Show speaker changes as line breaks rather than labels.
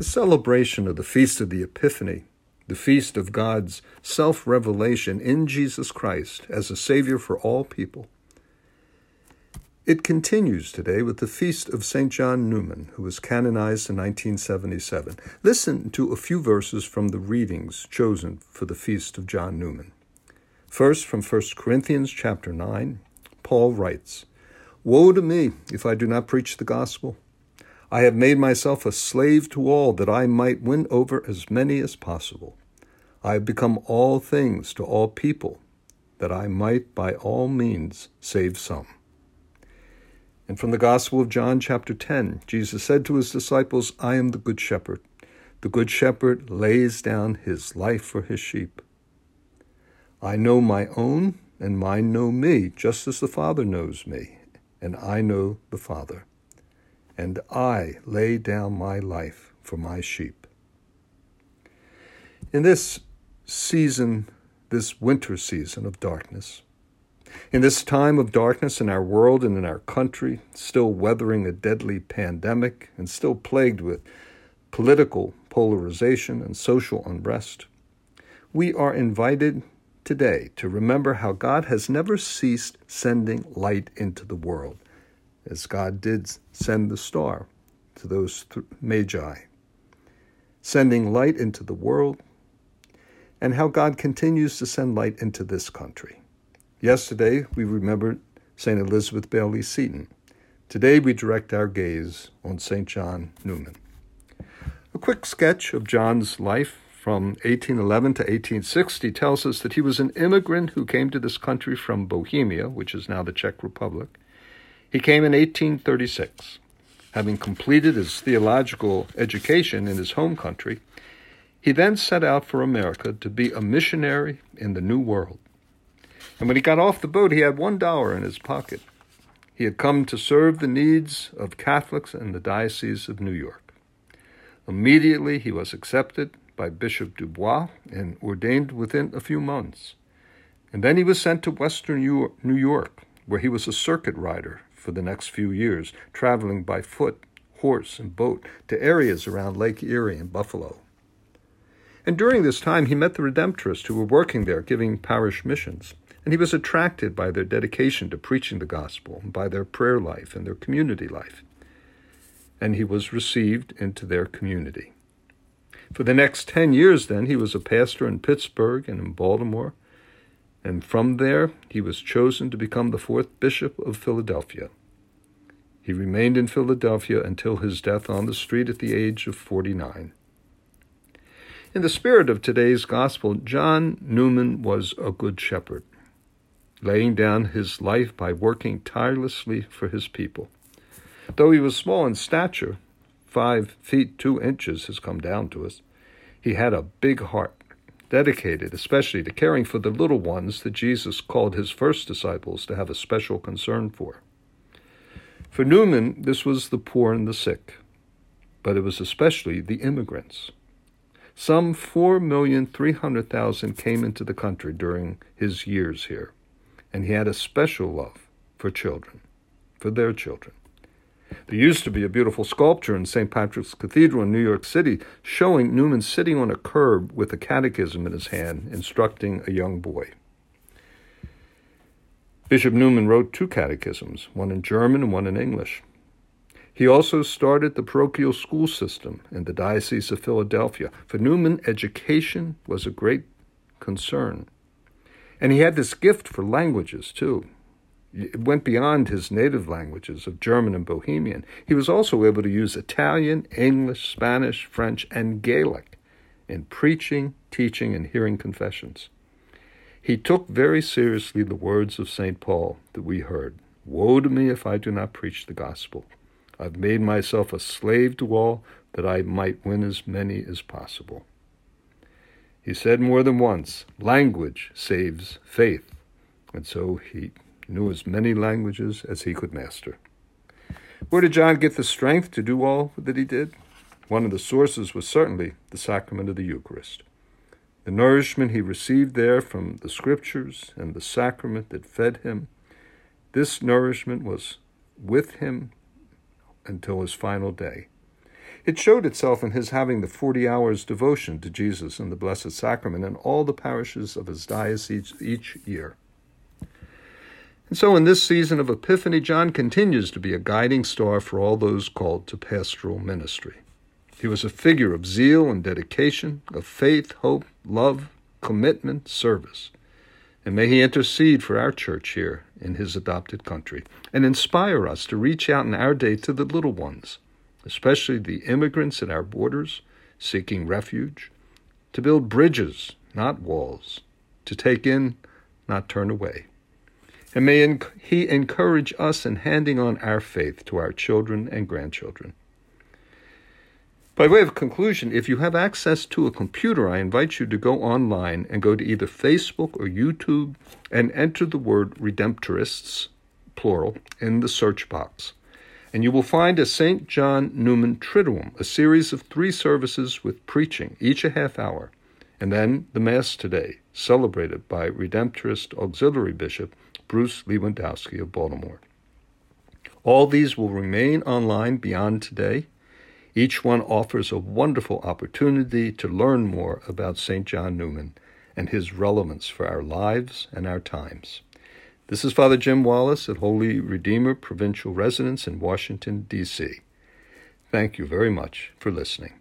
The celebration of the Feast of the Epiphany, the feast of God's self revelation in Jesus Christ as a Savior for all people. It continues today with the feast of St. John Neumann, who was canonized in 1977. Listen to a few verses from the readings chosen for the feast of John Neumann. First, from 1 Corinthians chapter 9, Paul writes, Woe to me if I do not preach the gospel. I have made myself a slave to all that I might win over as many as possible. I have become all things to all people that I might by all means save some. And from the Gospel of John, chapter 10, Jesus said to his disciples, I am the Good Shepherd. The Good Shepherd lays down his life for his sheep. I know my own, and mine know me, just as the Father knows me, and I know the Father and I lay down my life for my sheep. In this season, this winter season of darkness, in this time of darkness in our world and in our country, still weathering a deadly pandemic and still plagued with political polarization and social unrest, we are invited today to remember how God has never ceased sending light into the world as God did send the star to those th- magi, sending light into the world, and how God continues to send light into this country. Yesterday, we remembered St. Elizabeth Bayley Seton. Today, we direct our gaze on St. John Neumann. A quick sketch of John's life from 1811 to 1860 tells us that he was an immigrant who came to this country from Bohemia, which is now the Czech Republic. He came in 1836. Having completed his theological education in his home country, he then set out for America to be a missionary in the New World. And when he got off the boat, he had one dollar in his pocket. He had come to serve the needs of Catholics in the Diocese of New York. Immediately, he was accepted by Bishop Dubois and ordained within a few months. And then he was sent to Western New York, where he was a circuit rider for the next few years, traveling by foot, horse, and boat to areas around Lake Erie and Buffalo. And during this time, he met the Redemptorists who were working there giving parish missions, and he was attracted by their dedication to preaching the gospel, and by their prayer life and their community life. And he was received into their community. For the next 10 years, then, he was a pastor in Pittsburgh and in Baltimore, and from there he was chosen to become the fourth bishop of Philadelphia. He remained in Philadelphia until his death on the street at the age of 49. In the spirit of today's gospel, John Neumann was a good shepherd, laying down his life by working tirelessly for his people. Though he was small in stature, five feet two inches has come down to us, he had a big heart dedicated especially to caring for the little ones that Jesus called his first disciples to have a special concern for. For Neumann, this was the poor and the sick, but it was especially the immigrants. Some 4,300,000 came into the country during his years here, and he had a special love for children, for their children. There used to be a beautiful sculpture in St. Patrick's Cathedral in New York City showing Neumann sitting on a curb with a catechism in his hand, instructing a young boy. Bishop Neumann wrote two catechisms, one in German and one in English. He also started the parochial school system in the Diocese of Philadelphia. For Neumann, education was a great concern. And he had this gift for languages, too. It went beyond his native languages of German and Bohemian. He was also able to use Italian, English, Spanish, French, and Gaelic in preaching, teaching, and hearing confessions. He took very seriously the words of St. Paul that we heard Woe to me if I do not preach the gospel. I've made myself a slave to all that I might win as many as possible. He said more than once, language saves faith. And so he knew as many languages as he could master. Where did John get the strength to do all that he did? One of the sources was certainly the sacrament of the Eucharist. The nourishment he received there from the Scriptures and the sacrament that fed him, this nourishment was with him until his final day. It showed itself in his having the 40 hours devotion to Jesus and the Blessed Sacrament in all the parishes of his diocese each year. And so, in this season of Epiphany, John continues to be a guiding star for all those called to pastoral ministry. He was a figure of zeal and dedication, of faith, hope, love, commitment, service. And may he intercede for our church here in his adopted country and inspire us to reach out in our day to the little ones, especially the immigrants at our borders seeking refuge, to build bridges, not walls, to take in, not turn away. And may he encourage us in handing on our faith to our children and grandchildren. By way of conclusion, if you have access to a computer, I invite you to go online and go to either Facebook or YouTube and enter the word Redemptorists, plural, in the search box. And you will find a St. John Neumann Triduum, a series of three services with preaching, each a half hour, and then the Mass today, celebrated by Redemptorist Auxiliary Bishop Bruce Lewandowski of Baltimore. All these will remain online beyond today each one offers a wonderful opportunity to learn more about St. John Neumann and his relevance for our lives and our times. This is Father Jim Wallace at Holy Redeemer Provincial Residence in Washington, D.C. Thank you very much for listening.